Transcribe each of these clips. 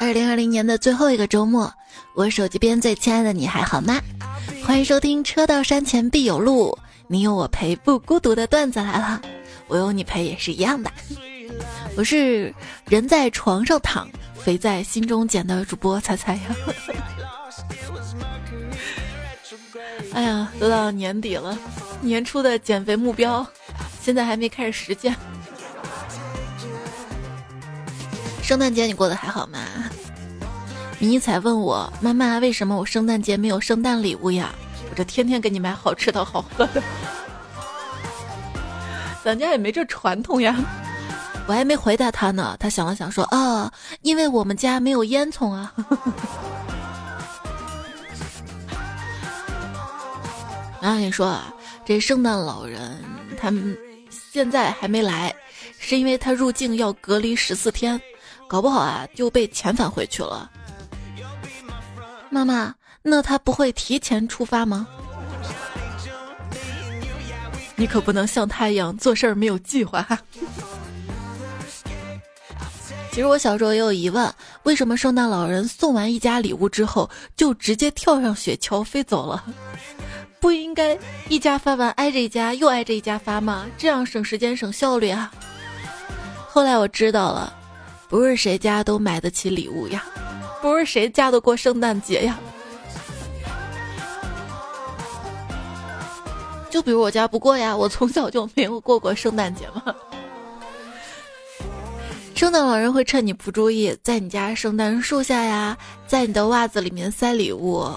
二零二零年的最后一个周末，我手机边最亲爱的你还好吗？欢迎收听《车到山前必有路》，你有我陪不孤独的段子来了，我有你陪也是一样的。我是人在床上躺，肥在心中减的主播猜猜呀。哎呀，都到年底了，年初的减肥目标，现在还没开始实践。圣诞节你过得还好吗？迷彩问我妈妈为什么我圣诞节没有圣诞礼物呀？我这天天给你买好吃的好喝的，咱家也没这传统呀。我还没回答他呢，他想了想说啊，因为我们家没有烟囱啊。然后你说啊，这圣诞老人他们现在还没来，是因为他入境要隔离十四天，搞不好啊就被遣返回去了。妈妈，那他不会提前出发吗？你可不能像他一样做事儿没有计划。其实我小时候也有疑问，为什么圣诞老人送完一家礼物之后，就直接跳上雪橇飞走了？不应该一家发完挨着一家又挨着一家发吗？这样省时间省效率啊！后来我知道了，不是谁家都买得起礼物呀。不是谁家都过圣诞节呀？就比如我家不过呀，我从小就没有过过圣诞节嘛。圣诞老人会趁你不注意，在你家圣诞树下呀，在你的袜子里面塞礼物。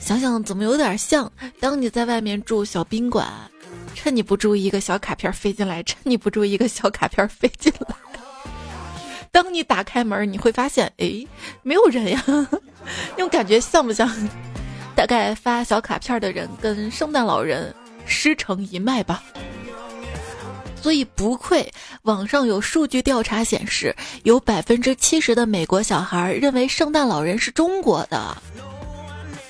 想想怎么有点像，当你在外面住小宾馆，趁你不注意，一个小卡片飞进来；趁你不注意，一个小卡片飞进来。当你打开门，你会发现，哎，没有人呀，那种感觉像不像？大概发小卡片的人跟圣诞老人师承一脉吧。所以不愧，网上有数据调查显示，有百分之七十的美国小孩认为圣诞老人是中国的。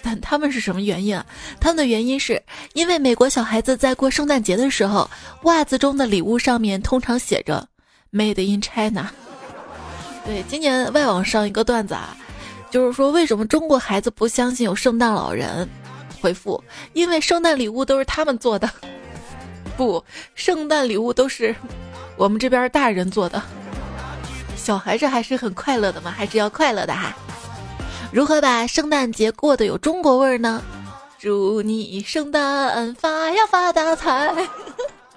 但他们是什么原因啊？他们的原因是因为美国小孩子在过圣诞节的时候，袜子中的礼物上面通常写着 “Made in China”。对，今年外网上一个段子啊，就是说为什么中国孩子不相信有圣诞老人？回复：因为圣诞礼物都是他们做的，不，圣诞礼物都是我们这边大人做的。小孩子还是很快乐的嘛，还是要快乐的哈。如何把圣诞节过得有中国味儿呢？祝你圣诞发呀发大财！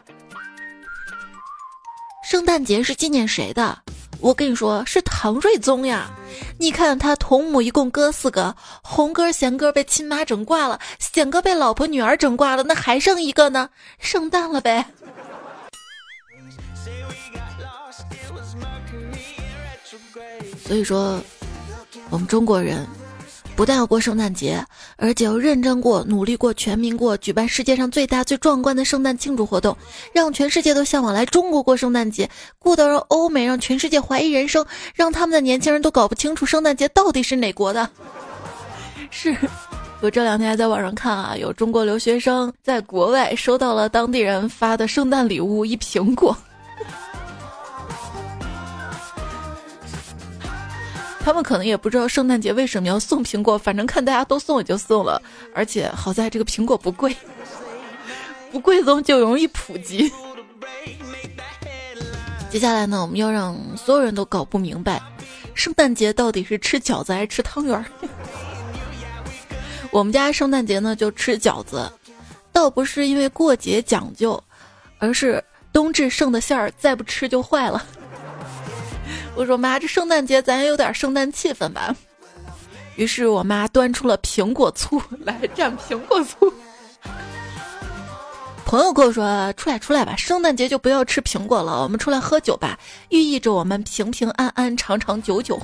圣诞节是纪念谁的？我跟你说是唐睿宗呀，你看他同母一共哥四个，红哥贤哥被亲妈整挂了，贤哥被老婆女儿整挂了，那还剩一个呢，圣诞了呗。所以说，我们中国人。不但要过圣诞节，而且要认真过、努力过、全民过，举办世界上最大、最壮观的圣诞庆祝活动，让全世界都向往来中国过圣诞节，过到让欧美、让全世界怀疑人生，让他们的年轻人都搞不清楚圣诞节到底是哪国的。是，我这两天还在网上看啊，有中国留学生在国外收到了当地人发的圣诞礼物——一苹果。他们可能也不知道圣诞节为什么要送苹果，反正看大家都送也就送了。而且好在这个苹果不贵，不贵重就容易普及。接下来呢，我们要让所有人都搞不明白，圣诞节到底是吃饺子还是吃汤圆儿。我们家圣诞节呢就吃饺子，倒不是因为过节讲究，而是冬至剩的馅儿再不吃就坏了。我说妈，这圣诞节咱也有点圣诞气氛吧。于是我妈端出了苹果醋来蘸苹果醋。朋友跟我说：“出来出来吧，圣诞节就不要吃苹果了，我们出来喝酒吧，寓意着我们平平安安、长长久久。”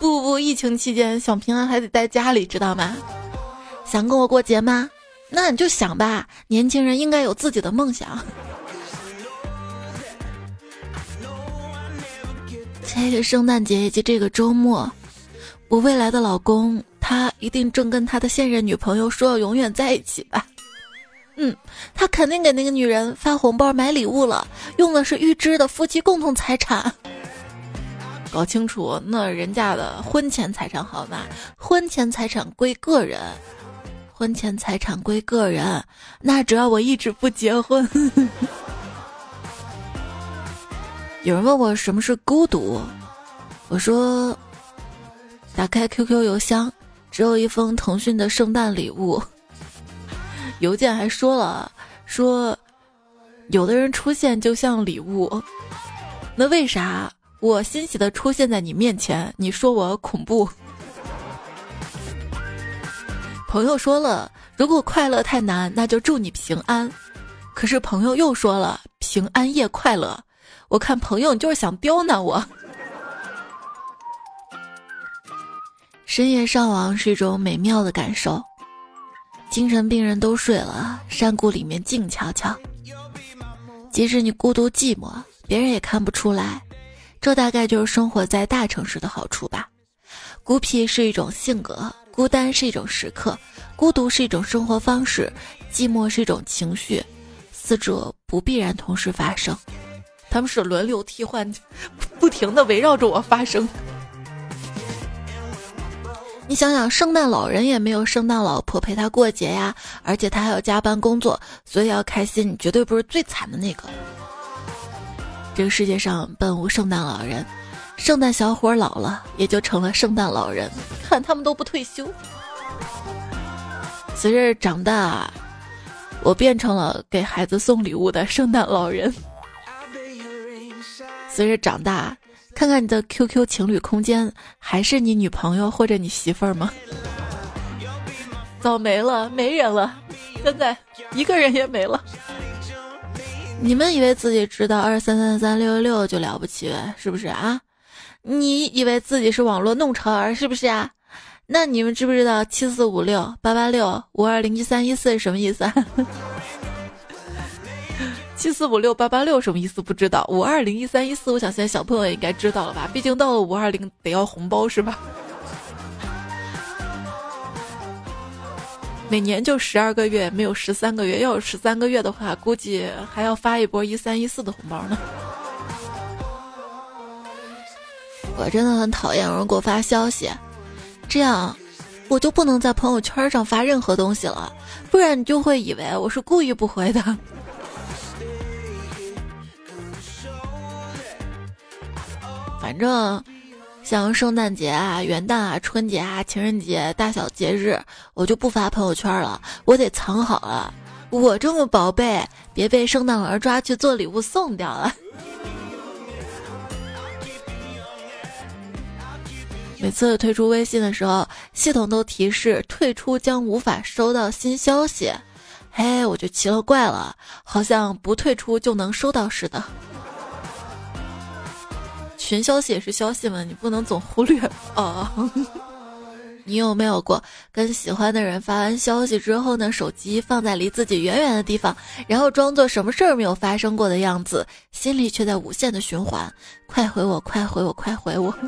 不不，疫情期间想平安还得在家里，知道吗？想跟我过节吗？那你就想吧，年轻人应该有自己的梦想。这个圣诞节以及这个周末，我未来的老公他一定正跟他的现任女朋友说要永远在一起吧？嗯，他肯定给那个女人发红包买礼物了，用的是预支的夫妻共同财产。搞清楚，那人家的婚前财产好吗？婚前财产归个人，婚前财产归个人。那只要我一直不结婚。有人问我什么是孤独，我说，打开 QQ 邮箱，只有一封腾讯的圣诞礼物。邮件还说了，说，有的人出现就像礼物，那为啥我欣喜的出现在你面前，你说我恐怖？朋友说了，如果快乐太难，那就祝你平安。可是朋友又说了，平安夜快乐。我看朋友，你就是想刁难我。深夜上网是一种美妙的感受，精神病人都睡了，山谷里面静悄悄。即使你孤独寂寞，别人也看不出来。这大概就是生活在大城市的好处吧。孤僻是一种性格，孤单是一种时刻，孤独是一种生活方式，寂寞是一种情绪，四者不必然同时发生。他们是轮流替换，不停的围绕着我发生。你想想，圣诞老人也没有圣诞老婆陪他过节呀，而且他还要加班工作，所以要开心。你绝对不是最惨的那个。这个世界上本无圣诞老人，圣诞小伙老了也就成了圣诞老人。看他们都不退休。随着长大，我变成了给孩子送礼物的圣诞老人。随着长大，看看你的 QQ 情侣空间，还是你女朋友或者你媳妇儿吗？早没了，没人了，现在一个人也没了。你们以为自己知道二三三三六六六就了不起，是不是啊？你以为自己是网络弄潮儿，是不是啊？那你们知不知道七四五六八八六五二零一三一四是什么意思啊？七四五六八八六什么意思？不知道。五二零一三一四，我想现在小朋友也应该知道了吧？毕竟到了五二零得要红包是吧？每年就十二个月，没有十三个月。要有十三个月的话，估计还要发一波一三一四的红包呢。我真的很讨厌有人给我发消息，这样我就不能在朋友圈上发任何东西了，不然你就会以为我是故意不回的。反正像圣诞节啊、元旦啊、春节啊、情人节大小节日，我就不发朋友圈了，我得藏好了。我这么宝贝，别被圣诞老人抓去做礼物送掉了。每次退出微信的时候，系统都提示退出将无法收到新消息。嘿，我就奇了怪了，好像不退出就能收到似的。群消息也是消息嘛，你不能总忽略 哦。你有没有过跟喜欢的人发完消息之后呢，手机放在离自己远远的地方，然后装作什么事儿没有发生过的样子，心里却在无限的循环：快回我，快回我，快回我。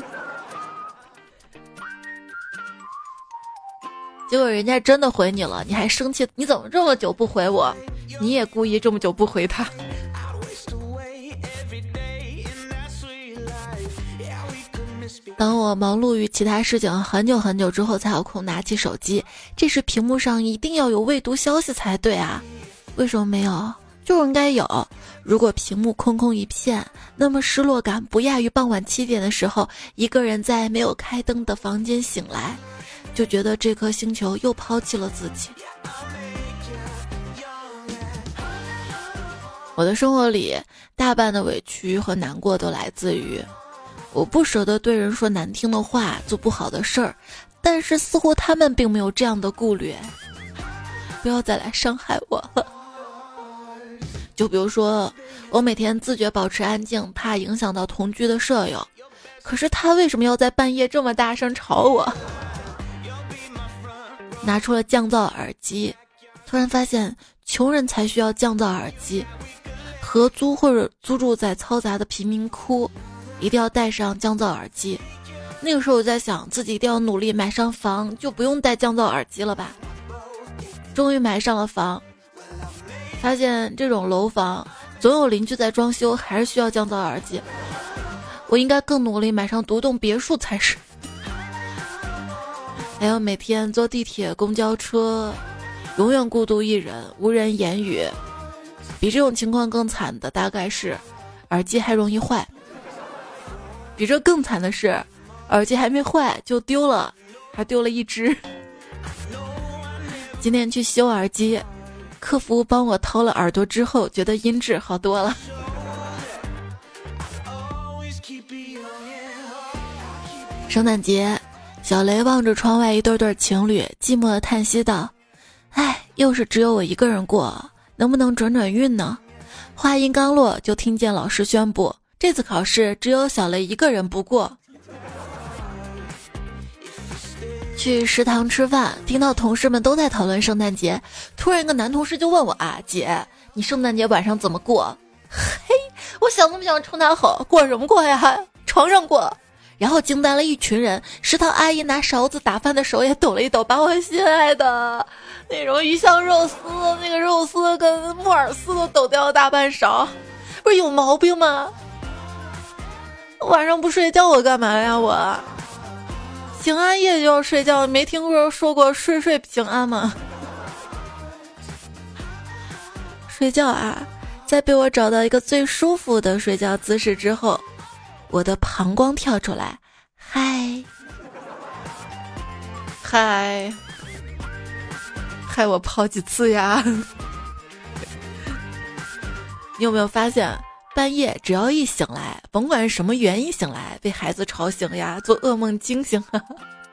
结果人家真的回你了，你还生气？你怎么这么久不回我？你也故意这么久不回他？当我忙碌于其他事情很久很久之后，才有空拿起手机，这时屏幕上一定要有未读消息才对啊！为什么没有？就应该有。如果屏幕空空一片，那么失落感不亚于傍晚七点的时候，一个人在没有开灯的房间醒来，就觉得这颗星球又抛弃了自己。我的生活里，大半的委屈和难过都来自于。我不舍得对人说难听的话，做不好的事儿，但是似乎他们并没有这样的顾虑。不要再来伤害我了。就比如说，我每天自觉保持安静，怕影响到同居的舍友，可是他为什么要在半夜这么大声吵我？拿出了降噪耳机，突然发现穷人才需要降噪耳机，合租或者租住在嘈杂的贫民窟。一定要戴上降噪耳机。那个时候我在想，自己一定要努力买上房，就不用戴降噪耳机了吧。终于买上了房，发现这种楼房总有邻居在装修，还是需要降噪耳机。我应该更努力买上独栋别墅才是。还有每天坐地铁、公交车，永远孤独一人，无人言语。比这种情况更惨的大概是，耳机还容易坏。比这更惨的是，耳机还没坏就丢了，还丢了一只。今天去修耳机，客服帮我掏了耳朵之后，觉得音质好多了。圣诞节。小雷望着窗外一对对情侣，寂寞的叹息道：“唉，又是只有我一个人过，能不能转转运呢？”话音刚落，就听见老师宣布：“这次考试只有小雷一个人不过。”去食堂吃饭，听到同事们都在讨论圣诞节，突然一个男同事就问我：“啊，姐，你圣诞节晚上怎么过？”嘿，我想都不想冲他吼：“过什么过呀？床上过。”然后惊呆了一群人，食堂阿姨拿勺子打饭的手也抖了一抖，把我心爱的那种鱼香肉丝、那个肉丝跟木耳丝都抖掉了大半勺，不是有毛病吗？晚上不睡觉我干嘛呀？我平安夜就要睡觉，没听说说过睡睡平安吗？睡觉啊，在被我找到一个最舒服的睡觉姿势之后。我的膀胱跳出来，嗨，嗨，害我跑几次呀？你有没有发现，半夜只要一醒来，甭管是什么原因醒来，被孩子吵醒呀，做噩梦惊醒，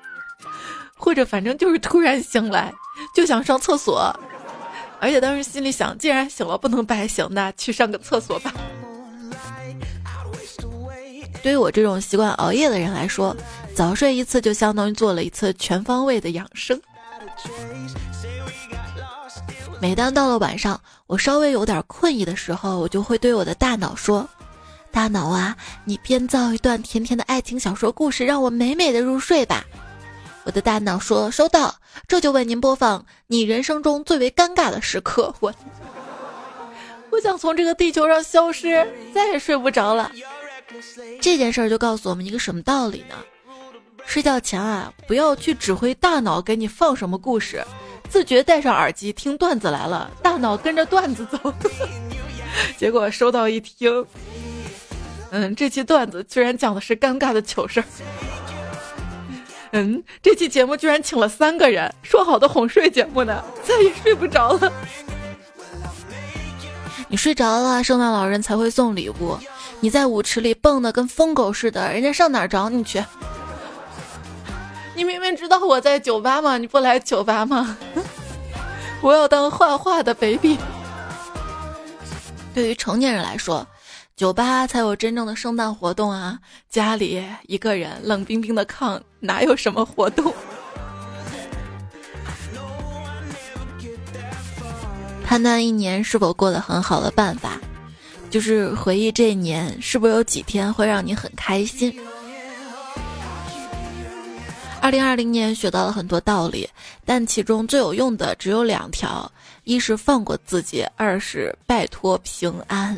或者反正就是突然醒来就想上厕所，而且当时心里想，既然醒了不能白醒，那去上个厕所吧。对于我这种习惯熬夜的人来说，早睡一次就相当于做了一次全方位的养生。每当到了晚上，我稍微有点困意的时候，我就会对我的大脑说：“大脑啊，你编造一段甜甜的爱情小说故事，让我美美的入睡吧。”我的大脑说：“收到，这就为您播放你人生中最为尴尬的时刻。”我，我想从这个地球上消失，再也睡不着了。这件事儿就告诉我们一个什么道理呢？睡觉前啊，不要去指挥大脑给你放什么故事，自觉戴上耳机听段子来了，大脑跟着段子走。结果收到一听，嗯，这期段子居然讲的是尴尬的糗事儿。嗯，这期节目居然请了三个人，说好的哄睡节目呢，再也睡不着了。你睡着了，圣诞老人才会送礼物。你在舞池里蹦的跟疯狗似的，人家上哪儿找你去？你明明知道我在酒吧吗？你不来酒吧吗？我要当画画的 baby。对于成年人来说，酒吧才有真正的圣诞活动啊！家里一个人冷冰冰的炕，哪有什么活动？判断一年是否过得很好的办法。就是回忆这一年，是不是有几天会让你很开心？二零二零年学到了很多道理，但其中最有用的只有两条：一是放过自己，二是拜托平安。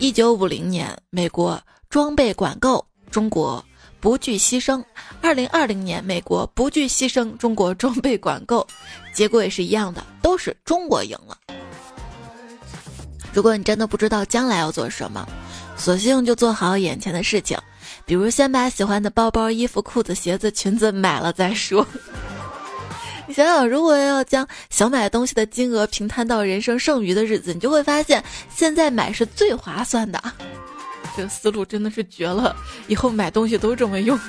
一九五零年，美国装备管够，中国不惧牺牲；二零二零年，美国不惧牺牲，中国装备管够，结果也是一样的，都是中国赢了。如果你真的不知道将来要做什么，索性就做好眼前的事情，比如先把喜欢的包包、衣服、裤子、鞋子、裙子买了再说。你想想，如果要将想买东西的金额平摊到人生剩余的日子，你就会发现现在买是最划算的。这个思路真的是绝了，以后买东西都这么用。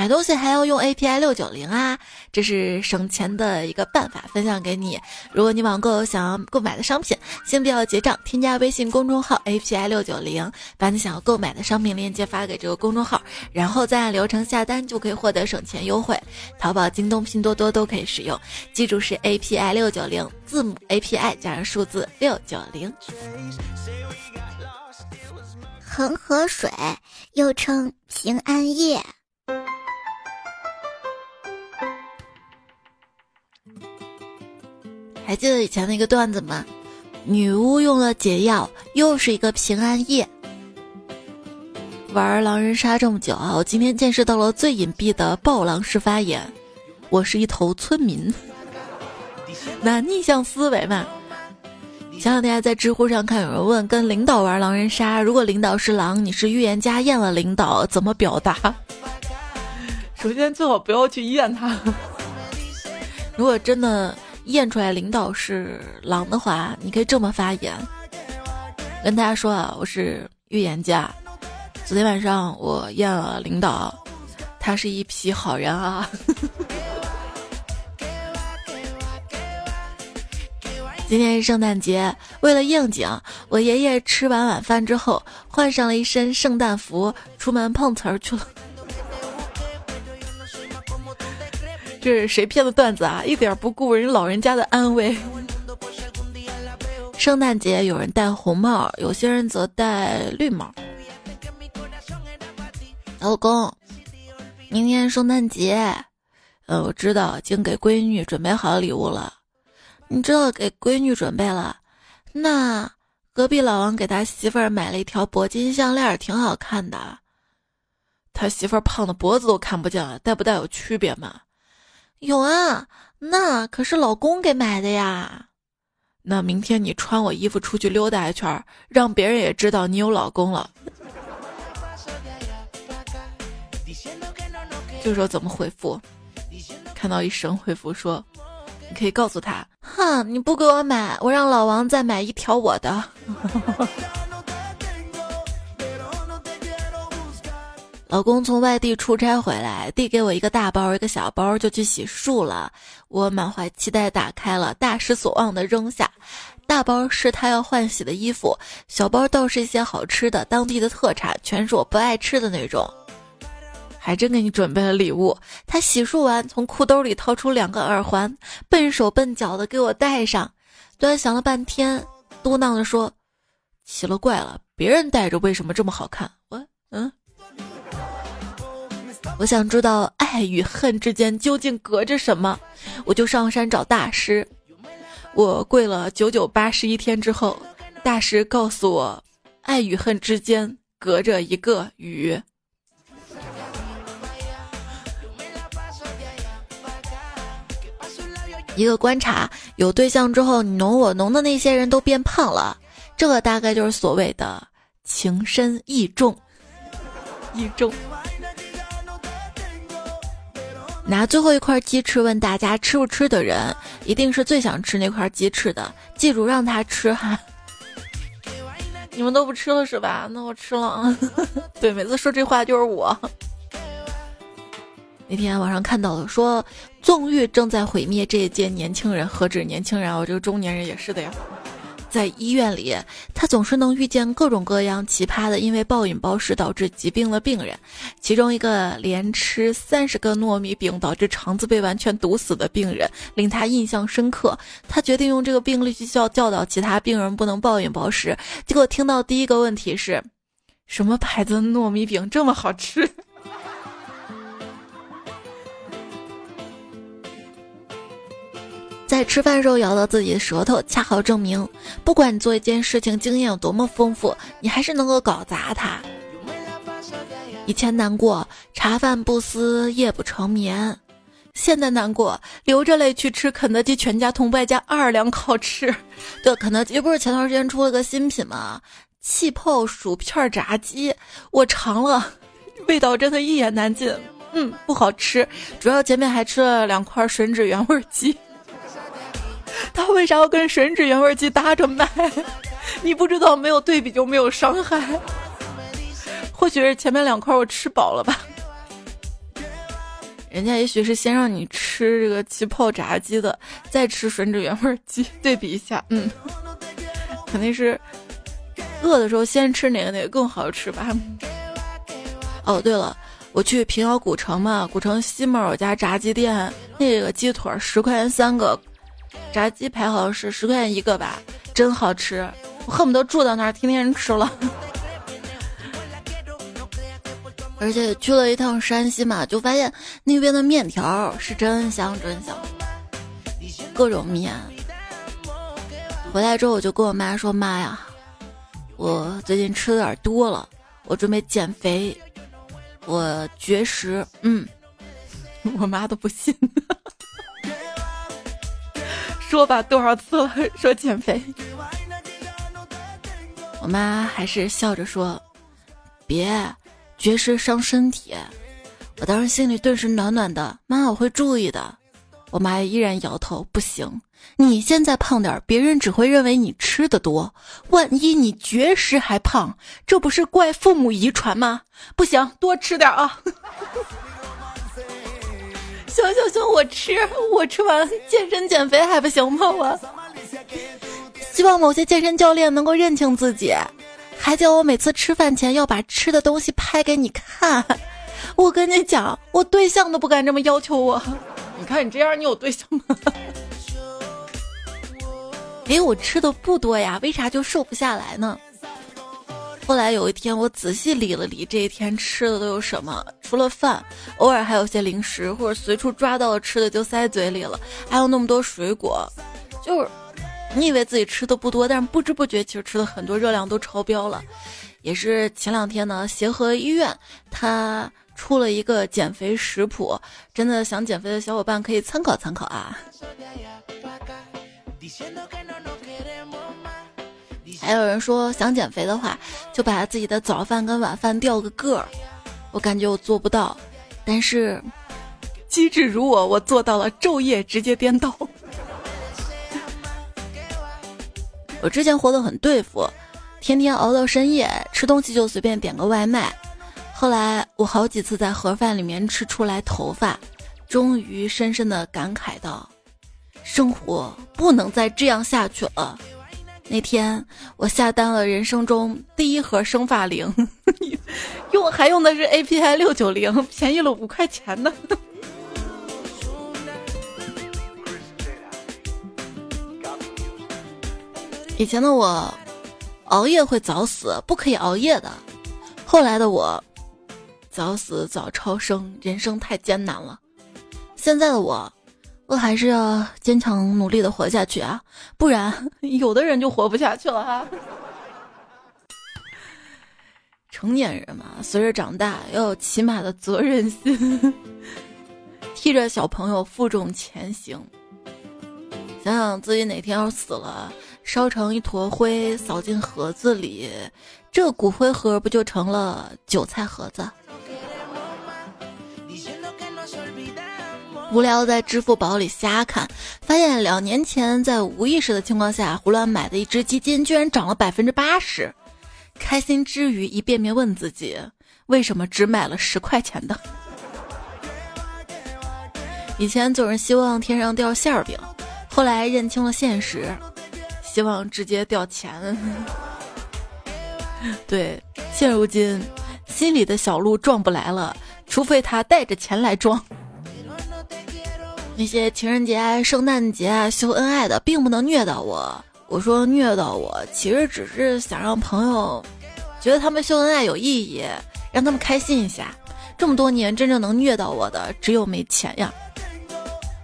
买东西还要用 API 六九零啊，这是省钱的一个办法，分享给你。如果你网购想要购买的商品，先不要结账，添加微信公众号 API 六九零，把你想要购买的商品链接发给这个公众号，然后再按流程下单，就可以获得省钱优惠。淘宝、京东、拼多多都可以使用，记住是 API 六九零，字母 API 加上数字六九零。恒河水又称平安夜。还记得以前那个段子吗？女巫用了解药，又是一个平安夜。玩狼人杀这么久啊，我今天见识到了最隐蔽的暴狼式发言。我是一头村民，那逆向思维嘛。前两天还在知乎上看有人问，跟领导玩狼人杀，如果领导是狼，你是预言家验了领导，怎么表达？首先最好不要去验他。如果真的验出来领导是狼的话，你可以这么发言，跟大家说啊，我是预言家，昨天晚上我验了领导，他是一匹好人啊。今天是圣诞节，为了应景，我爷爷吃完晚饭之后，换上了一身圣诞服，出门碰瓷儿去了。这是谁编的段子啊？一点不顾人老人家的安危。圣诞节有人戴红帽，有些人则戴绿帽。老公，明天圣诞节，呃，我知道，已经给闺女准备好礼物了。你知道给闺女准备了，那隔壁老王给他媳妇儿买了一条铂金项链，挺好看的。他媳妇儿胖的脖子都看不见了，戴不戴有区别吗？有啊，那可是老公给买的呀。那明天你穿我衣服出去溜达一圈，让别人也知道你有老公了。就说怎么回复？看到一神回复说。你可以告诉他，哼，你不给我买，我让老王再买一条我的。老公从外地出差回来，递给我一个大包，一个小包，就去洗漱了。我满怀期待打开了，大失所望的扔下。大包是他要换洗的衣服，小包倒是一些好吃的，当地的特产，全是我不爱吃的那种。还真给你准备了礼物。他洗漱完，从裤兜里掏出两个耳环，笨手笨脚的给我戴上。端详了半天，嘟囔着说：“奇了怪了，别人戴着为什么这么好看？”我想知道爱与恨之间究竟隔着什么，我就上山找大师。我跪了九九八十一天之后，大师告诉我，爱与恨之间隔着一个雨。一个观察，有对象之后你侬我侬的那些人都变胖了，这个大概就是所谓的情深意重。意重。拿最后一块鸡翅问大家吃不吃的人，一定是最想吃那块鸡翅的。记住让他吃哈。你们都不吃了是吧？那我吃了。对，每次说这话就是我。那天网上看到了，说纵欲正在毁灭这一届年轻人，何止年轻人，我这个中年人也是的呀。在医院里，他总是能遇见各种各样奇葩的，因为暴饮暴食导致疾病的病人。其中一个连吃三十个糯米饼导致肠子被完全堵死的病人，令他印象深刻。他决定用这个病例去教教导其他病人不能暴饮暴食。结果听到第一个问题是，什么牌子的糯米饼这么好吃？在吃饭时候咬到自己的舌头，恰好证明，不管你做一件事情经验有多么丰富，你还是能够搞砸它。以前难过，茶饭不思夜不成眠；现在难过，流着泪去吃肯德基全家桶外加二两烤翅。对，肯德基不是前段时间出了个新品吗？气泡薯片炸鸡，我尝了，味道真的一言难尽。嗯，不好吃，主要前面还吃了两块吮指原味鸡。他为啥要跟吮指原味鸡搭着卖？你不知道，没有对比就没有伤害。或许是前面两块我吃饱了吧。人家也许是先让你吃这个气泡炸鸡的，再吃吮指原味鸡，对比一下，嗯，肯定是饿的时候先吃哪个哪个更好吃吧。哦，对了，我去平遥古城嘛，古城西门有家炸鸡店，那个鸡腿十块钱三个。炸鸡排好像是十块钱一个吧，真好吃，我恨不得住到那儿天天吃了。而且去了一趟山西嘛，就发现那边的面条是真香真香，各种面。回来之后我就跟我妈说：“妈呀，我最近吃的有点多了，我准备减肥，我绝食。嗯，我妈都不信。说吧，多少次了？说减肥。我妈还是笑着说：“别，绝食伤身体。”我当时心里顿时暖暖的。妈，我会注意的。我妈依然摇头：“不行，你现在胖点，别人只会认为你吃的多。万一你绝食还胖，这不是怪父母遗传吗？不行，多吃点啊！”行行行，我吃，我吃完健身减肥还不行吗？我希望某些健身教练能够认清自己，还叫我每次吃饭前要把吃的东西拍给你看。我跟你讲，我对象都不敢这么要求我。你看你这样，你有对象吗？哎，我吃的不多呀，为啥就瘦不下来呢？后来有一天，我仔细理了理这一天吃的都有什么，除了饭，偶尔还有些零食或者随处抓到的吃的就塞嘴里了，还有那么多水果，就是你以为自己吃的不多，但是不知不觉其实吃的很多，热量都超标了。也是前两天呢，协和医院它出了一个减肥食谱，真的想减肥的小伙伴可以参考参考啊。还有人说想减肥的话，就把自己的早饭跟晚饭调个个儿。我感觉我做不到，但是机智如我，我做到了昼夜直接颠倒。我之前活得很对付，天天熬到深夜，吃东西就随便点个外卖。后来我好几次在盒饭里面吃出来头发，终于深深的感慨到，生活不能再这样下去了。那天我下单了人生中第一盒生发灵，用还用的是 API 六九零，便宜了五块钱呢。以前的我熬夜会早死，不可以熬夜的。后来的我早死早超生，人生太艰难了。现在的我。我还是要坚强努力的活下去啊，不然 有的人就活不下去了哈。成年人嘛，随着长大要有起码的责任心，替着小朋友负重前行。想想自己哪天要死了，烧成一坨灰，扫进盒子里，这骨灰盒不就成了韭菜盒子？无聊在支付宝里瞎看，发现两年前在无意识的情况下胡乱买的一只基金，居然涨了百分之八十。开心之余，一遍遍问自己，为什么只买了十块钱的？以前总是希望天上掉馅儿饼，后来认清了现实，希望直接掉钱。对，现如今心里的小鹿撞不来了，除非他带着钱来装。那些情人节、圣诞节啊秀恩爱的，并不能虐到我。我说虐到我，其实只是想让朋友觉得他们秀恩爱有意义，让他们开心一下。这么多年，真正能虐到我的只有没钱呀。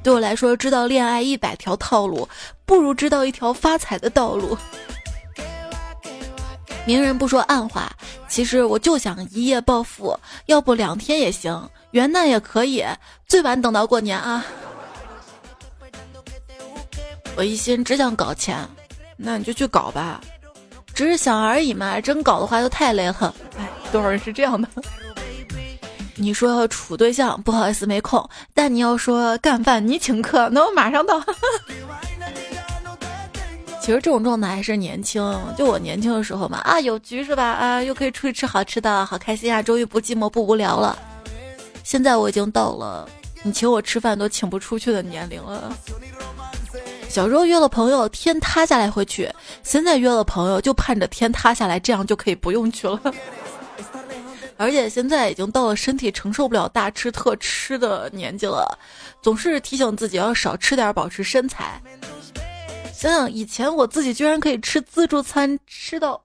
对我来说，知道恋爱一百条套路，不如知道一条发财的道路。明人不说暗话，其实我就想一夜暴富，要不两天也行，元旦也可以，最晚等到过年啊。我一心只想搞钱，那你就去搞吧，只是想而已嘛。真搞的话就太累了。哎，多少人是这样的？你说处对象，不好意思没空。但你要说干饭，你请客，那我马上到。其实这种状态还是年轻，就我年轻的时候嘛，啊有局是吧？啊又可以出去吃好吃的，好开心啊！终于不寂寞不无聊了。现在我已经到了你请我吃饭都请不出去的年龄了。小时候约了朋友，天塌下来回去；现在约了朋友，就盼着天塌下来，这样就可以不用去了。而且现在已经到了身体承受不了大吃特吃的年纪了，总是提醒自己要少吃点，保持身材。想想以前我自己居然可以吃自助餐，吃到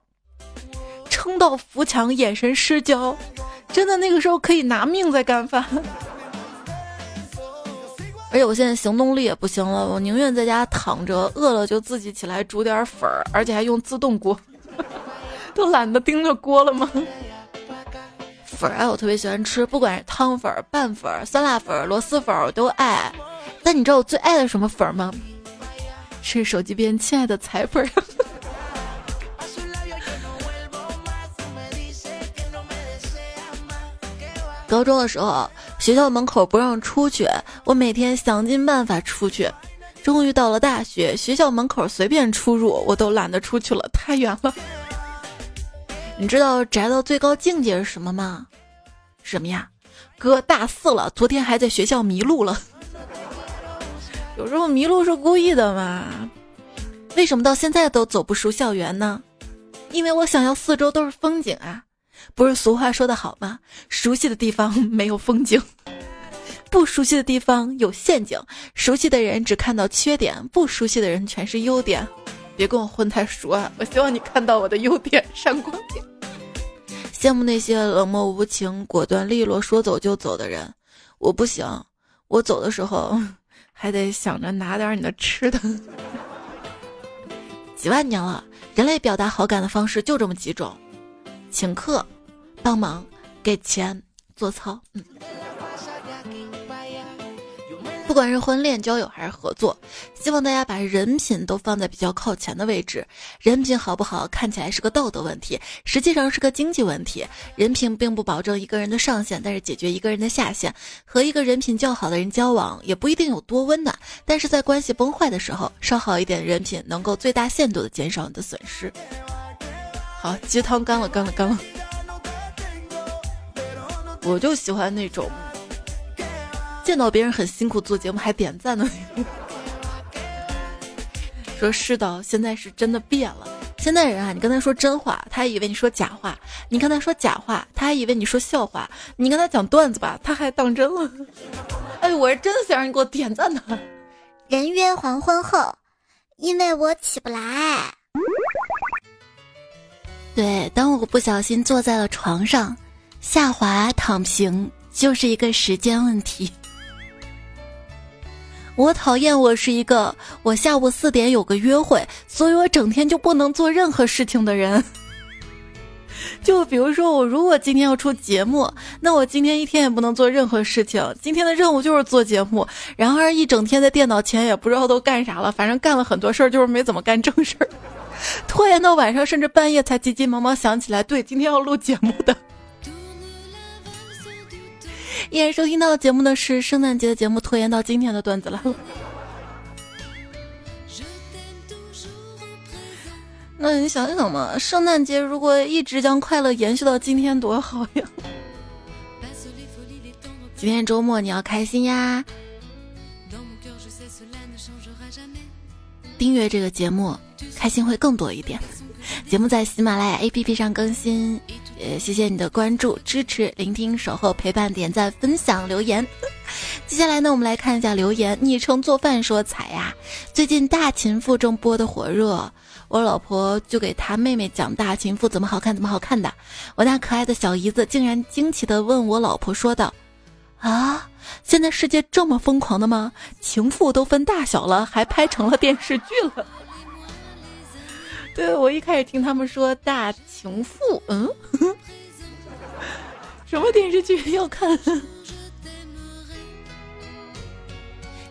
撑到扶墙，眼神失焦，真的那个时候可以拿命在干饭。而且我现在行动力也不行了，我宁愿在家躺着，饿了就自己起来煮点粉儿，而且还用自动锅，都懒得盯着锅了吗？粉儿啊，我特别喜欢吃，不管是汤粉、拌粉、酸辣粉、螺蛳粉，我都爱。但你知道我最爱的什么粉儿吗？是手机边亲爱的彩粉。高中的时候，学校门口不让出去，我每天想尽办法出去。终于到了大学，学校门口随便出入，我都懒得出去了，太远了。你知道宅到最高境界是什么吗？什么呀？哥大四了，昨天还在学校迷路了。有时候迷路是故意的嘛？为什么到现在都走不出校园呢？因为我想要四周都是风景啊。不是俗话说的好吗？熟悉的地方没有风景，不熟悉的地方有陷阱。熟悉的人只看到缺点，不熟悉的人全是优点。别跟我混太熟啊！我希望你看到我的优点，闪光点。羡慕那些冷漠无情、果断利落、说走就走的人，我不行。我走的时候还得想着拿点你的吃的。几万年了，人类表达好感的方式就这么几种。请客，帮忙，给钱，做操，嗯。不管是婚恋、交友还是合作，希望大家把人品都放在比较靠前的位置。人品好不好，看起来是个道德问题，实际上是个经济问题。人品并不保证一个人的上限，但是解决一个人的下限。和一个人品较好的人交往，也不一定有多温暖，但是在关系崩坏的时候，稍好一点的人品，能够最大限度的减少你的损失。好，鸡汤干了，干了，干了。我就喜欢那种见到别人很辛苦做节目还点赞的。说是的，现在是真的变了。现在人啊，你跟他说真话，他还以为你说假话；你跟他说假话，他还以为你说笑话；你跟他讲段子吧，他还当真了。哎，我是真的想让你给我点赞的。人约黄昏后，因为我起不来。对，当我不小心坐在了床上，下滑躺平就是一个时间问题。我讨厌我是一个我下午四点有个约会，所以我整天就不能做任何事情的人。就比如说，我如果今天要出节目，那我今天一天也不能做任何事情。今天的任务就是做节目，然而一整天在电脑前也不知道都干啥了，反正干了很多事儿，就是没怎么干正事儿。拖延到晚上，甚至半夜才急急忙忙想起来，对，今天要录节目的。依然收听到节目的是圣诞节的节目，拖延到今天的段子了。那你想想嘛，圣诞节如果一直将快乐延续到今天，多好呀！今天周末你要开心呀！订阅这个节目。开心会更多一点。节目在喜马拉雅 APP 上更新，也，谢谢你的关注、支持、聆听、守候、陪伴、点赞、分享、留言。接下来呢，我们来看一下留言。昵称做饭说：“彩呀，最近《大秦赋》正播的火热，我老婆就给她妹妹讲《大秦赋》怎么好看，怎么好看的。我那可爱的小姨子竟然惊奇的问我老婆说道：啊，现在世界这么疯狂的吗？情妇都分大小了，还拍成了电视剧了。” 对我一开始听他们说《大情妇》，嗯，什么电视剧要看？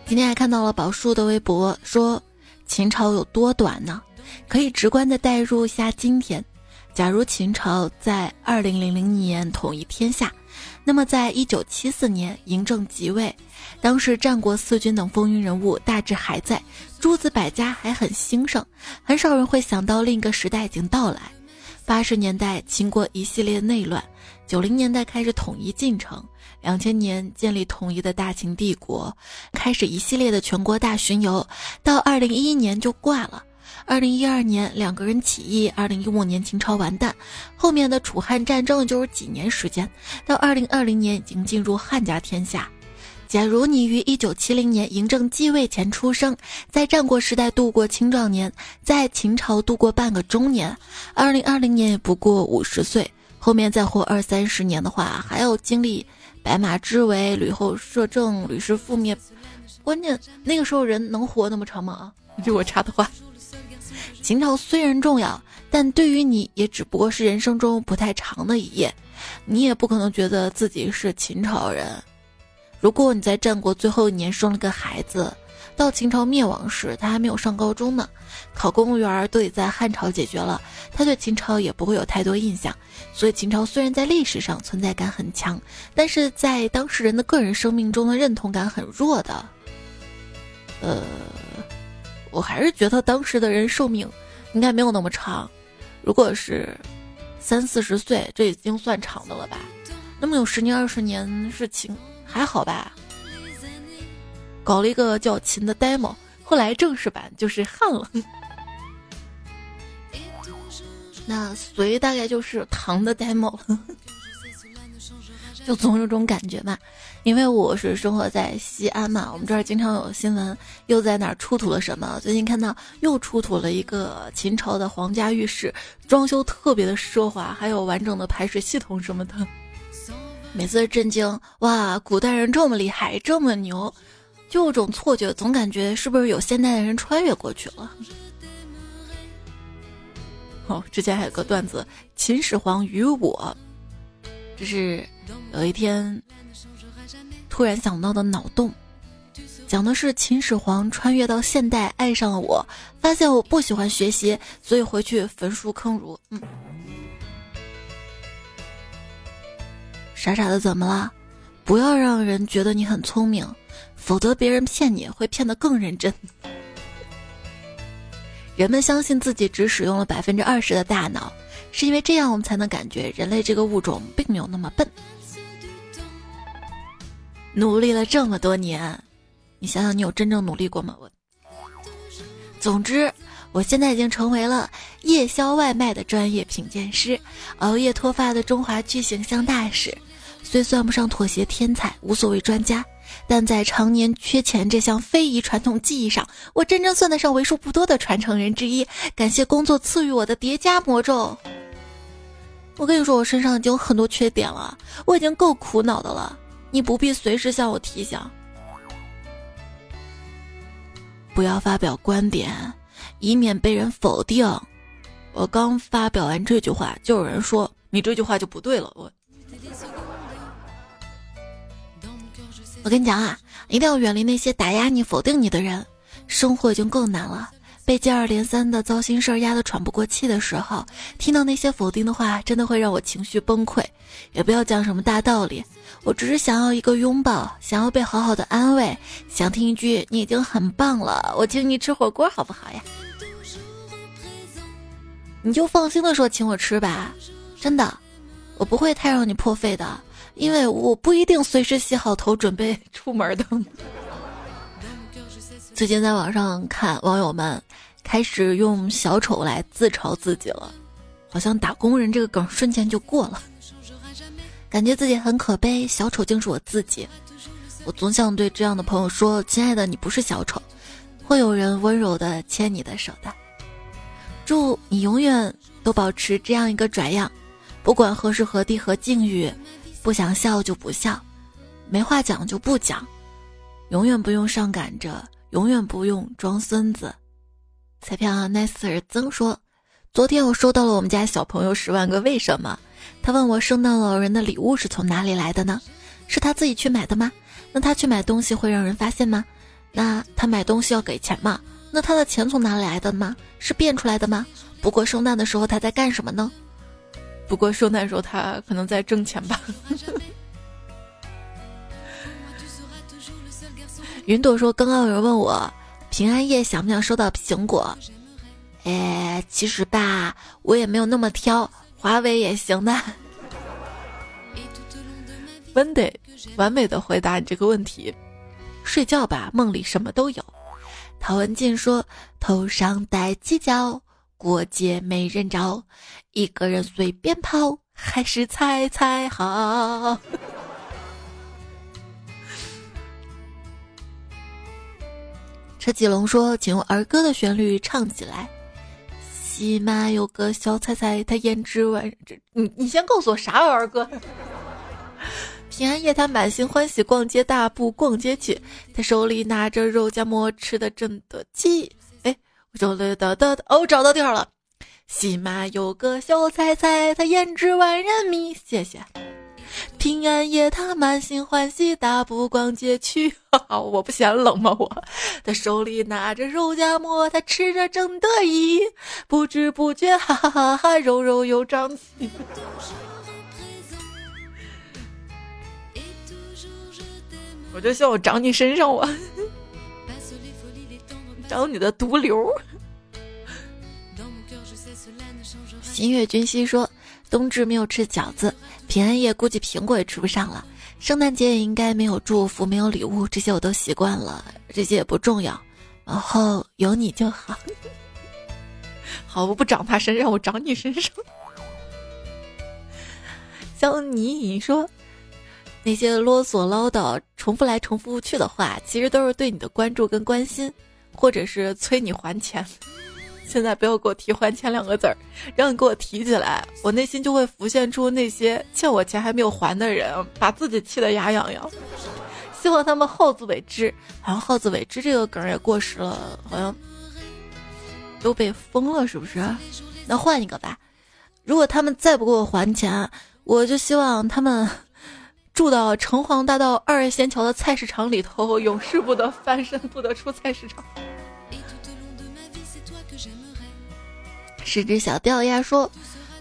今天还看到了宝树的微博，说秦朝有多短呢？可以直观的代入一下今天。假如秦朝在二零零零年统一天下，那么在一九七四年嬴政即位，当时战国四军等风云人物大致还在。诸子百家还很兴盛，很少人会想到另一个时代已经到来。八十年代，秦国一系列内乱；九零年代开始统一进程；两千年建立统一的大秦帝国，开始一系列的全国大巡游。到二零一一年就挂了。二零一二年两个人起义，二零一五年秦朝完蛋，后面的楚汉战争就是几年时间。到二零二零年已经进入汉家天下。假如你于一九七零年嬴政继位前出生，在战国时代度过青壮年，在秦朝度过半个中年，二零二零年也不过五十岁，后面再活二三十年的话，还要经历白马之围、吕后摄政、吕氏覆灭。关键那个时候人能活那么长吗？啊，就我插的话，秦朝虽然重要，但对于你也只不过是人生中不太长的一页。你也不可能觉得自己是秦朝人。如果你在战国最后一年生了个孩子，到秦朝灭亡时他还没有上高中呢，考公务员都得在汉朝解决了，他对秦朝也不会有太多印象。所以秦朝虽然在历史上存在感很强，但是在当事人的个人生命中的认同感很弱的。呃，我还是觉得当时的人寿命应该没有那么长，如果是三四十岁，这已经算长的了吧？那么有十年二十年是秦。还好吧，搞了一个叫秦的 demo，后来正式版就是汉了。那隋大概就是唐的 demo 了，就总有种感觉嘛。因为我是生活在西安嘛，我们这儿经常有新闻，又在哪儿出土了什么。最近看到又出土了一个秦朝的皇家浴室，装修特别的奢华，还有完整的排水系统什么的。每次震惊哇，古代人这么厉害，这么牛，就有种错觉，总感觉是不是有现代的人穿越过去了？哦，之前还有个段子，秦始皇与我，这是有一天突然想到的脑洞，讲的是秦始皇穿越到现代，爱上了我，发现我不喜欢学习，所以回去焚书坑儒。嗯。傻傻的怎么了？不要让人觉得你很聪明，否则别人骗你会骗得更认真。人们相信自己只使用了百分之二十的大脑，是因为这样我们才能感觉人类这个物种并没有那么笨。努力了这么多年，你想想你有真正努力过吗？我。总之，我现在已经成为了夜宵外卖的专业品鉴师，熬夜脱发的中华区形象大使。虽算不上妥协天才，无所谓专家，但在常年缺钱这项非遗传统技艺上，我真正算得上为数不多的传承人之一。感谢工作赐予我的叠加魔咒。我跟你说，我身上已经有很多缺点了，我已经够苦恼的了。你不必随时向我提醒。不要发表观点，以免被人否定。我刚发表完这句话，就有人说你这句话就不对了。我。我跟你讲啊，一定要远离那些打压你、否定你的人。生活已经够难了，被接二连三的糟心事儿压得喘不过气的时候，听到那些否定的话，真的会让我情绪崩溃。也不要讲什么大道理，我只是想要一个拥抱，想要被好好的安慰，想听一句“你已经很棒了”，我请你吃火锅好不好呀？你就放心的说请我吃吧，真的，我不会太让你破费的。因为我不一定随时洗好头准备出门的。最近在网上看网友们开始用小丑来自嘲自己了，好像打工人这个梗瞬间就过了，感觉自己很可悲。小丑竟是我自己，我总想对这样的朋友说：“亲爱的，你不是小丑，会有人温柔的牵你的手的。”祝你永远都保持这样一个拽样，不管何时何地何境遇。不想笑就不笑，没话讲就不讲，永远不用上赶着，永远不用装孙子。彩票 nice 儿曾说：“昨天我收到了我们家小朋友十万个为什么。他问我圣诞老人的礼物是从哪里来的呢？是他自己去买的吗？那他去买东西会让人发现吗？那他买东西要给钱吗？那他的钱从哪里来的吗？是变出来的吗？不过圣诞的时候他在干什么呢？”不过圣诞时候他可能在挣钱吧。云朵说：“刚刚有人问我平安夜想不想收到苹果？哎，其实吧，我也没有那么挑，华为也行的。” Wendy 完美的回答你这个问题：睡觉吧，梦里什么都有。陶文静说：“头上戴犄角。”过街没人找，一个人随便跑，还是猜猜好。车继龙说：“请用儿歌的旋律唱起来。”起码有个小彩彩，他胭脂万这你你先告诉我啥儿歌？平安夜他满心欢喜逛街，大步逛街去，他手里拿着肉夹馍，吃的正得气。我找了的的哦，找到地儿了。喜马有个小彩彩，它颜值万人迷。谢谢。平安夜，他满心欢喜，大步逛街去。哈哈我不嫌冷吗？我，他手里拿着肉夹馍，他吃着正得意，不知不觉，哈哈哈哈，肉肉又长起。我就希望我长你身上，我长你的毒瘤。新月君熙说，冬至没有吃饺子，平安夜估计苹果也吃不上了，圣诞节也应该没有祝福，没有礼物，这些我都习惯了，这些也不重要，然后有你就好。好，我不长他身上，我长你身上。像你说。那些啰嗦唠叨、重复来重复去的话，其实都是对你的关注跟关心，或者是催你还钱。现在不要给我提还钱两个字儿，让你给我提起来，我内心就会浮现出那些欠我钱还没有还的人，把自己气得牙痒痒。希望他们好自为之。好像好自为之这个梗也过时了，好像都被封了，是不是？那换一个吧。如果他们再不给我还钱，我就希望他们。住到城隍大道二仙桥的菜市场里头，永世不得翻身，不得出菜市场。是只小掉鸭说：“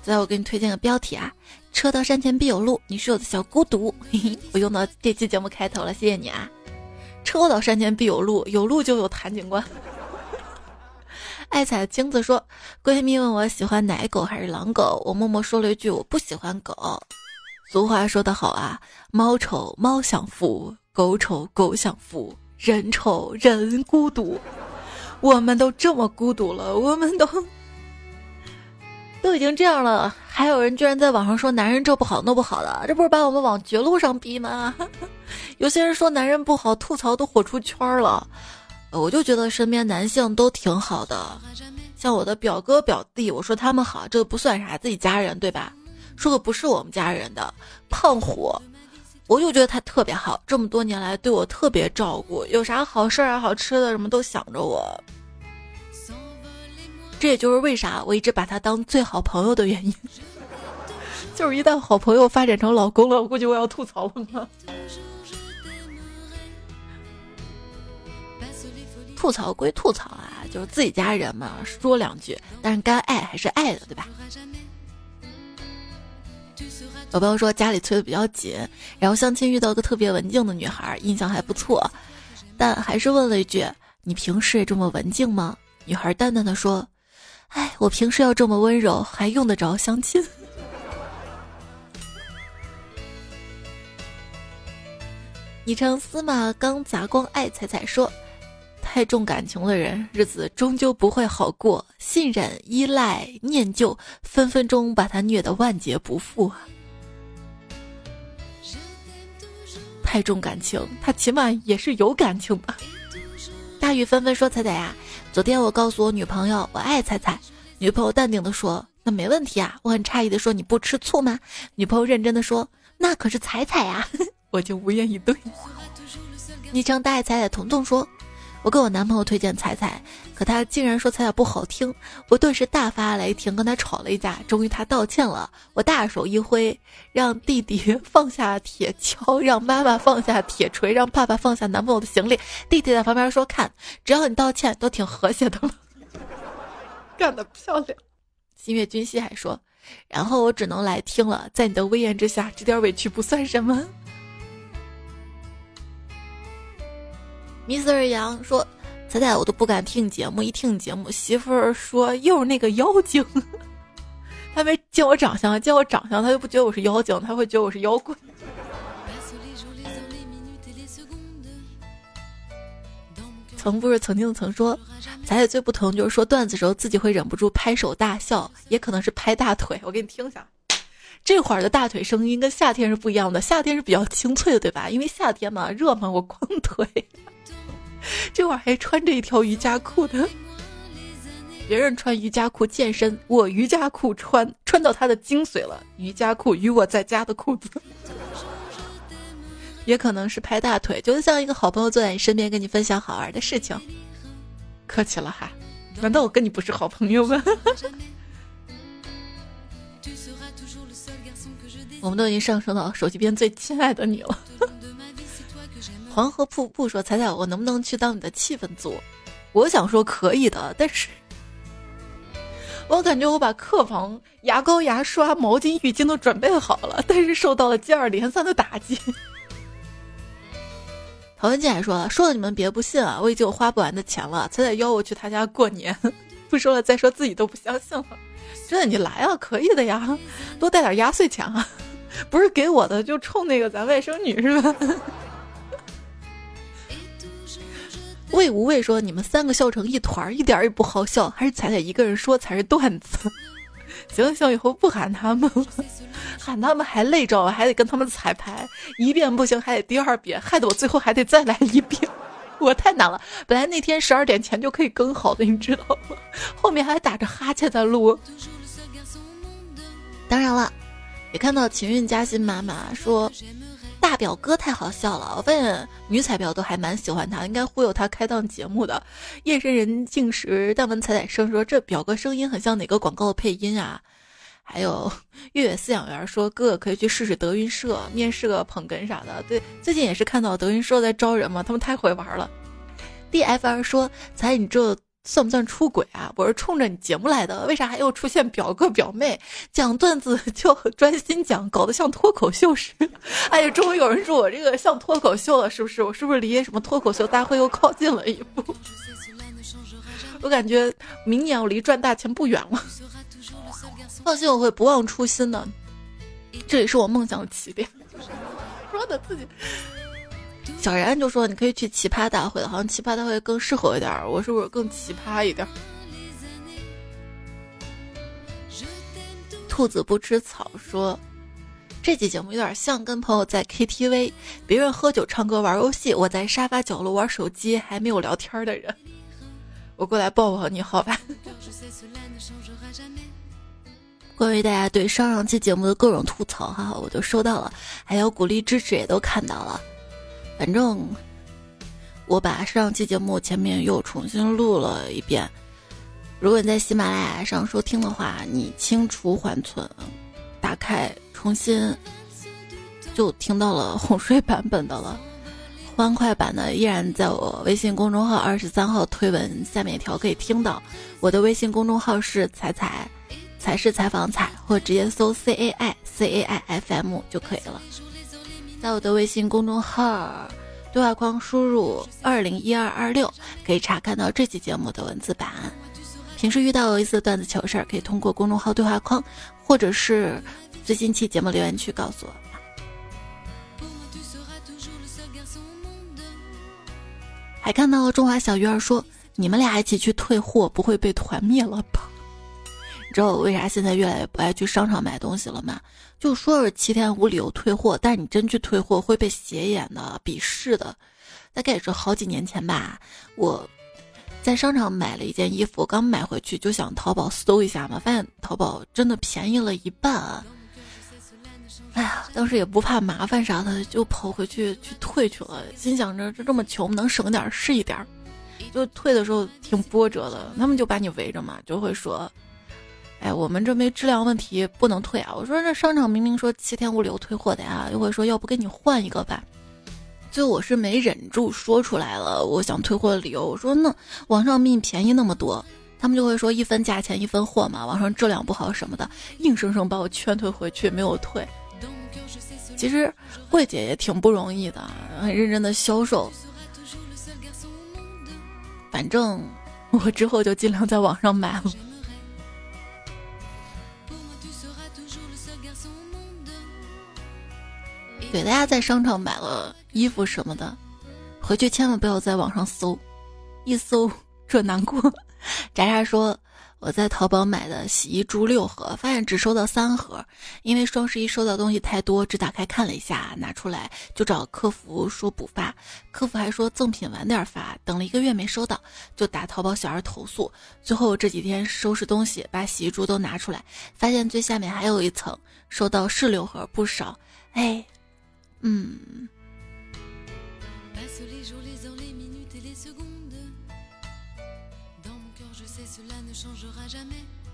再我给你推荐个标题啊，车到山前必有路，你是我的小孤独。”我用到这期节目开头了，谢谢你啊！车到山前必有路，有路就有谭警官。爱踩金子说：“闺蜜问我喜欢奶狗还是狼狗，我默默说了一句我不喜欢狗。”俗话说得好啊，猫丑猫享福，狗丑狗享福，人丑人孤独。我们都这么孤独了，我们都 都已经这样了，还有人居然在网上说男人这不好那不好的，这不是把我们往绝路上逼吗？有些人说男人不好，吐槽都火出圈了。我就觉得身边男性都挺好的，像我的表哥表弟，我说他们好，这不算啥，自己家人对吧？说个不是我们家人的胖虎，我就觉得他特别好，这么多年来对我特别照顾，有啥好事啊、好吃的什么都想着我。这也就是为啥我一直把他当最好朋友的原因。就是一旦好朋友发展成老公了，我估计我要吐槽了。吐槽归吐槽啊，就是自己家人嘛，说两句，但是该爱还是爱的，对吧？有朋友说家里催的比较紧，然后相亲遇到个特别文静的女孩，印象还不错，但还是问了一句：“你平时也这么文静吗？”女孩淡淡的说：“哎，我平时要这么温柔，还用得着相亲？” 昵称司马刚砸光爱彩彩说：“太重感情的人，日子终究不会好过，信任、依赖、念旧，分分钟把他虐得万劫不复啊。”太重感情，他起码也是有感情吧。大雨纷纷说：“彩彩呀，昨天我告诉我女朋友我爱彩彩，女朋友淡定的说：那没问题啊。我很诧异的说：你不吃醋吗？女朋友认真的说：那可是彩彩呀。我就无言以对。昵称大爱彩彩彤彤说。我给我男朋友推荐彩彩，可他竟然说彩彩不好听，我顿时大发雷霆，跟他吵了一架。终于他道歉了，我大手一挥，让弟弟 放下铁锹，让妈妈放下铁锤，让爸爸放下男朋友的行李。弟弟在旁边说：“看，只要你道歉，都挺和谐的了。”干得漂亮！新月君熙还说：“然后我只能来听了，在你的威严之下，这点委屈不算什么。” Mr. 杨说：“彩彩，我都不敢听节目，一听节目，媳妇儿说又是那个妖精。他没见我长相，见我长相，他就不觉得我是妖精，他会觉得我是妖怪。”曾不是曾经曾说，彩彩最不疼就是说段子时候自己会忍不住拍手大笑，也可能是拍大腿。我给你听一下，这会儿的大腿声音跟夏天是不一样的，夏天是比较清脆的，对吧？因为夏天嘛，热嘛，我光腿。这会儿还穿着一条瑜伽裤的，别人穿瑜伽裤健身，我瑜伽裤穿穿到它的精髓了。瑜伽裤与我在家的裤子，也可能是拍大腿，就像一个好朋友坐在你身边，跟你分享好玩的事情。客气了哈，难道我跟你不是好朋友吗？我们都已经上升到手机边最亲爱的你了。黄河瀑布说：“彩彩，我能不能去当你的气氛组？”我想说可以的，但是我感觉我把客房牙膏、牙刷、毛巾、浴巾都准备好了，但是受到了接二连三的打击。陶文静还说：“说了你们别不信啊，我已经有花不完的钱了。”彩彩邀我去他家过年，不说了，再说自己都不相信了。真的，你来啊，可以的呀，多带点压岁钱啊，不是给我的就冲那个咱外甥女是吧？魏无畏说：“你们三个笑成一团，一点也不好笑，还是彩彩一个人说才是段子。”行行，以后不喊他们了，喊他们还累着，还得跟他们彩排，一遍不行还得第二遍，害得我最后还得再来一遍，我太难了。本来那天十二点前就可以更好的，你知道吗？后面还打着哈欠在录。当然了，也看到情运嘉欣妈妈说。大表哥太好笑了，我发现女彩票都还蛮喜欢他，应该忽悠他开档节目的。夜深人静时，但闻彩彩声说这表哥声音很像哪个广告的配音啊？还有月月饲养员说哥哥可以去试试德云社面试个捧哏啥的。对，最近也是看到德云社在招人嘛，他们太会玩了。D F R 说彩你这。算不算出轨啊？我是冲着你节目来的，为啥还又出现表哥表妹？讲段子 就专心讲，搞得像脱口秀似的。哎呀，终于有人说我这个像脱口秀了，是不是？我是不是离什么脱口秀大会又靠近了一步？我感觉明年我离赚大钱不远了。放心，我会不忘初心的。这也是我梦想的起点。说的自己。小然就说：“你可以去奇葩大会好像奇葩大会更适合一点。我是不是更奇葩一点？”兔子不吃草说：“这期节目有点像跟朋友在 KTV，别人喝酒、唱歌、玩游戏，我在沙发角落玩手机，还没有聊天的人。我过来抱抱你好吧？” 关于大家对上上期节目的各种吐槽，哈，我都收到了，还有鼓励支持也都看到了。反正我把上期节目前面又重新录了一遍。如果你在喜马拉雅上收听的话，你清除缓存，打开重新，就听到了哄睡版本的了。欢快版的依然在我微信公众号二十三号推文下面一条可以听到。我的微信公众号是彩彩，彩是采访彩，或直接搜 C A I C A I F M 就可以了。在我的微信公众号对话框输入二零一二二六，可以查看到这期节目的文字版。平时遇到有意思的段子糗事儿，可以通过公众号对话框，或者是最新期节目留言区告诉我。还看到中华小鱼儿说：“你们俩一起去退货，不会被团灭了吧？”知道我为啥现在越来越不爱去商场买东西了吗？就说是七天无理由退货，但是你真去退货会被斜眼的、鄙视的。大概也是好几年前吧，我在商场买了一件衣服，刚买回去就想淘宝搜一下嘛，发现淘宝真的便宜了一半。哎呀，当时也不怕麻烦啥的，就跑回去去退去了，心想着这这么穷，能省点是一点。就退的时候挺波折的，他们就把你围着嘛，就会说。哎，我们这没质量问题，不能退啊！我说这商场明明说七天无理由退货的呀，又会说要不给你换一个吧。最后我是没忍住说出来了，我想退货的理由。我说那网上比你便宜那么多，他们就会说一分价钱一分货嘛，网上质量不好什么的，硬生生把我劝退回去，没有退。其实柜姐也挺不容易的，很认真的销售。反正我之后就尽量在网上买了。给大家在商场买了衣服什么的，回去千万不要在网上搜，一搜 这难过。渣渣说我在淘宝买的洗衣珠六盒，发现只收到三盒，因为双十一收到东西太多，只打开看了一下，拿出来就找客服说补发，客服还说赠品晚点发，等了一个月没收到，就打淘宝小二投诉。最后这几天收拾东西，把洗衣珠都拿出来，发现最下面还有一层，收到是六盒，不少，哎。嗯，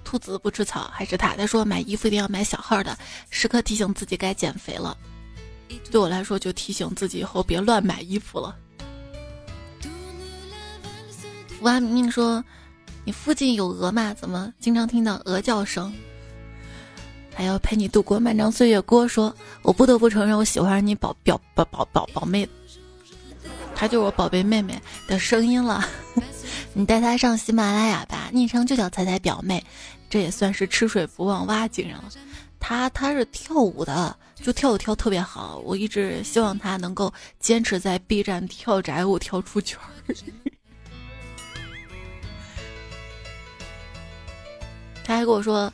兔子不吃草还是他？他说买衣服一定要买小号的，时刻提醒自己该减肥了。对我来说，就提醒自己以后别乱买衣服了。福安明明说：“你附近有鹅吗？怎么经常听到鹅叫声？”还要陪你度过漫长岁月。郭说：“我不得不承认，我喜欢你宝表宝宝宝宝妹，她就是我宝贝妹妹的声音了。你带她上喜马拉雅吧，昵称就叫彩彩表妹，这也算是吃水不忘挖井人了。她她是跳舞的，就跳舞跳特别好。我一直希望她能够坚持在 B 站跳宅舞跳出圈儿。”他还跟我说，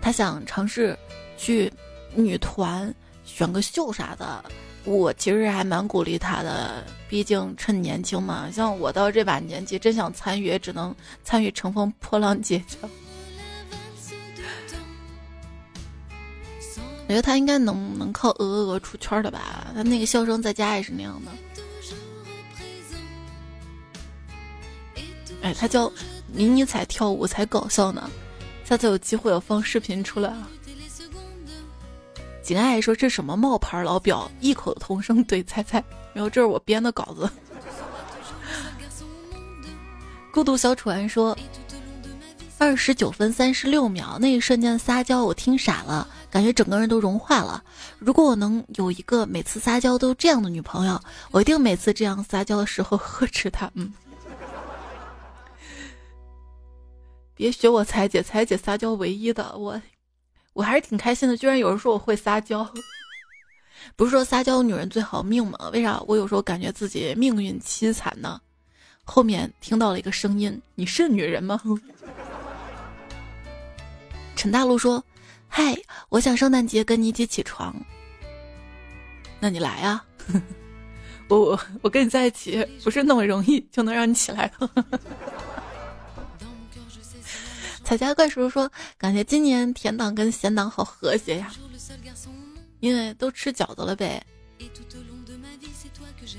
他想尝试去女团选个秀啥的。我其实还蛮鼓励他的，毕竟趁年轻嘛。像我到这把年纪，真想参与，也只能参与乘风破浪姐姐。我觉得他应该能能靠鹅鹅鹅出圈的吧？他那个笑声在家也是那样的。哎，他教迷你彩跳舞才搞笑呢。下次有机会我放视频出来啊！景爱说这什么冒牌老表，异口同声对猜猜，然后这是我编的稿子。孤独小楚安说，二十九分三十六秒那一瞬间撒娇，我听傻了，感觉整个人都融化了。如果我能有一个每次撒娇都这样的女朋友，我一定每次这样撒娇的时候呵斥她。嗯。别学我彩姐，彩姐撒娇唯一的我，我还是挺开心的。居然有人说我会撒娇，不是说撒娇女人最好命吗？为啥我有时候感觉自己命运凄惨呢？后面听到了一个声音：“你是女人吗？” 陈大陆说：“嗨，我想圣诞节跟你一起起床，那你来 呀！我我我跟你在一起不是那么容易就能让你起来的。”彩家怪叔叔说：“感觉今年甜党跟咸党好和谐呀，因为都吃饺子了呗。”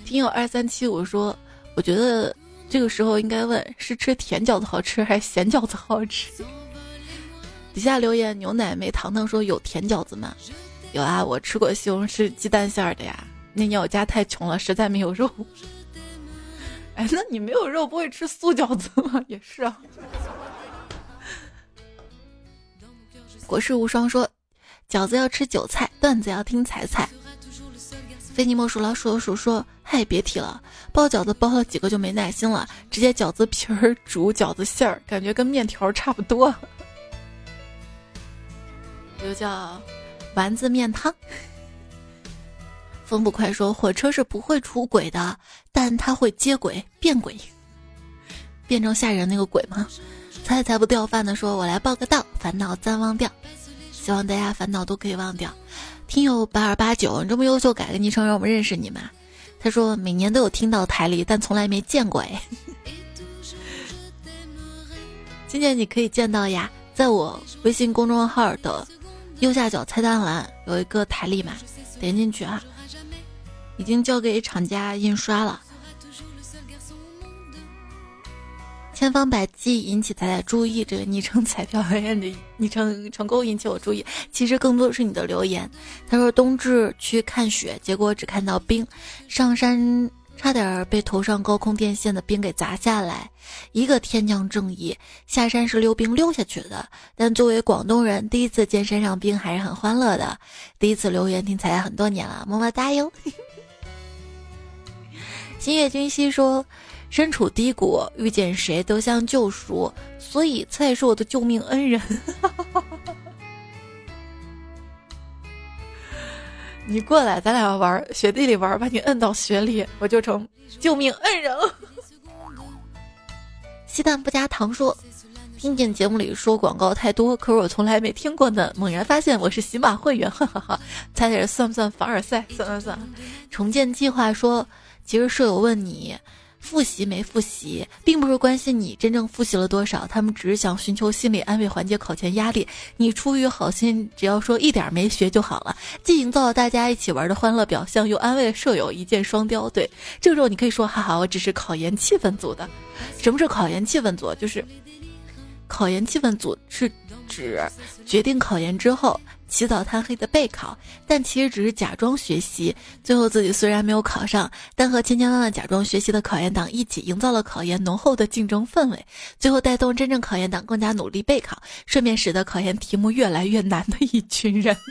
听友二三七五说：“我觉得这个时候应该问是吃甜饺子好吃还是咸饺子好吃。”底下留言牛奶梅糖糖说：“有甜饺子吗？”有啊，我吃过西红柿鸡蛋馅儿的呀。那年我家太穷了，实在没有肉。哎，那你没有肉不会吃素饺子吗？也是啊。国士无双说：“饺子要吃韭菜，段子要听彩彩。”非你莫属老鼠鼠说：“嗨，别提了，包饺子包了几个就没耐心了，直接饺子皮儿煮饺子馅儿，感觉跟面条差不多。”就叫丸子面汤。风不快说：“火车是不会出轨的，但它会接轨变轨，变成吓人那个鬼吗？”菜菜不掉饭的说：“我来报个到，烦恼暂忘掉。希望大家烦恼都可以忘掉。”听友八二八九，你这么优秀，改个昵称让我们认识你嘛？他说：“每年都有听到台里，但从来没见过。”哎，今年你可以见到呀，在我微信公众号的右下角菜单栏有一个台历嘛，点进去啊，已经交给厂家印刷了。千方百计引起彩彩注意，这个昵称彩票表演的昵称成功引起我注意。其实更多是你的留言。他说冬至去看雪，结果只看到冰，上山差点被头上高空电线的冰给砸下来。一个天降正义，下山是溜冰溜下去的。但作为广东人，第一次见山上冰还是很欢乐的。第一次留言听彩彩很多年了，么么哒哟。星月君熙说。身处低谷，遇见谁都像救赎，所以菜是我的救命恩人。你过来，咱俩玩雪地里玩，把你摁到雪里，我就成救命恩人了。鸡蛋不加糖说，听见节目里说广告太多，可是我从来没听过呢。猛然发现我是喜马会员，哈哈哈！猜猜算不算凡尔赛？算算算。重建计划说，其实舍友问你。复习没复习，并不是关心你真正复习了多少，他们只是想寻求心理安慰，缓解考前压力。你出于好心，只要说一点没学就好了，既营造了大家一起玩的欢乐表象，又安慰了舍友，一箭双雕。对，这个时候你可以说：“哈哈，我只是考研气氛组的。”什么是考研气氛组？就是考研气氛组是指决定考研之后起早贪黑的备考，但其实只是假装学习。最后自己虽然没有考上，但和千千万万假装学习的考研党一起，营造了考研浓厚的竞争氛围，最后带动真正考研党更加努力备考，顺便使得考研题目越来越难的一群人。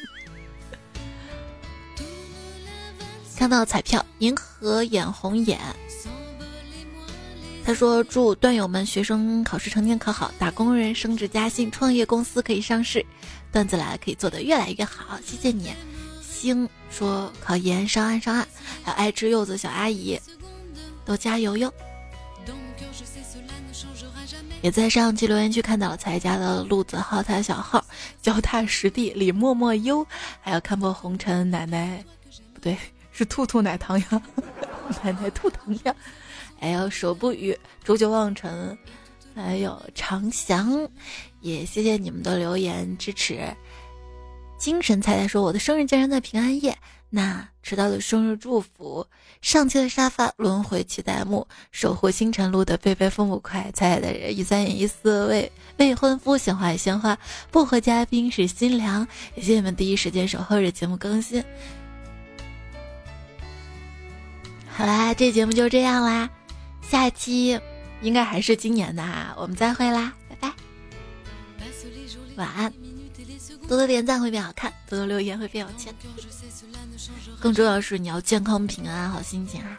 看到彩票，银河眼红眼。他说：“祝段友们学生考试成绩考好，打工人升职加薪，创业公司可以上市，段子来了可以做得越来越好。”谢谢你。星说：“考研上岸上岸。”还有爱吃柚子小阿姨，都加油哟。也在上期留言区看到了才家的陆子浩他的小号，脚踏实地李默默优，还有看破红尘奶奶，不对。是兔兔奶糖呀，奶奶兔糖呀，还有手不语、煮酒忘尘，还有长翔，也谢谢你们的留言支持。精神菜菜说：“我的生日竟然在平安夜，那迟到的生日祝福。上期的沙发轮回期待目，守护星辰路的贝贝父母快，彩彩的人一三一四未未婚夫鲜花鲜花，薄荷嘉宾是新娘，也谢谢你们第一时间守候着节目更新。”好啦，这节目就这样啦，下期应该还是今年的哈，我们再会啦，晚安，多多点赞会变好看，多多留言会变有钱，更重要是你要健康平安好心情啊。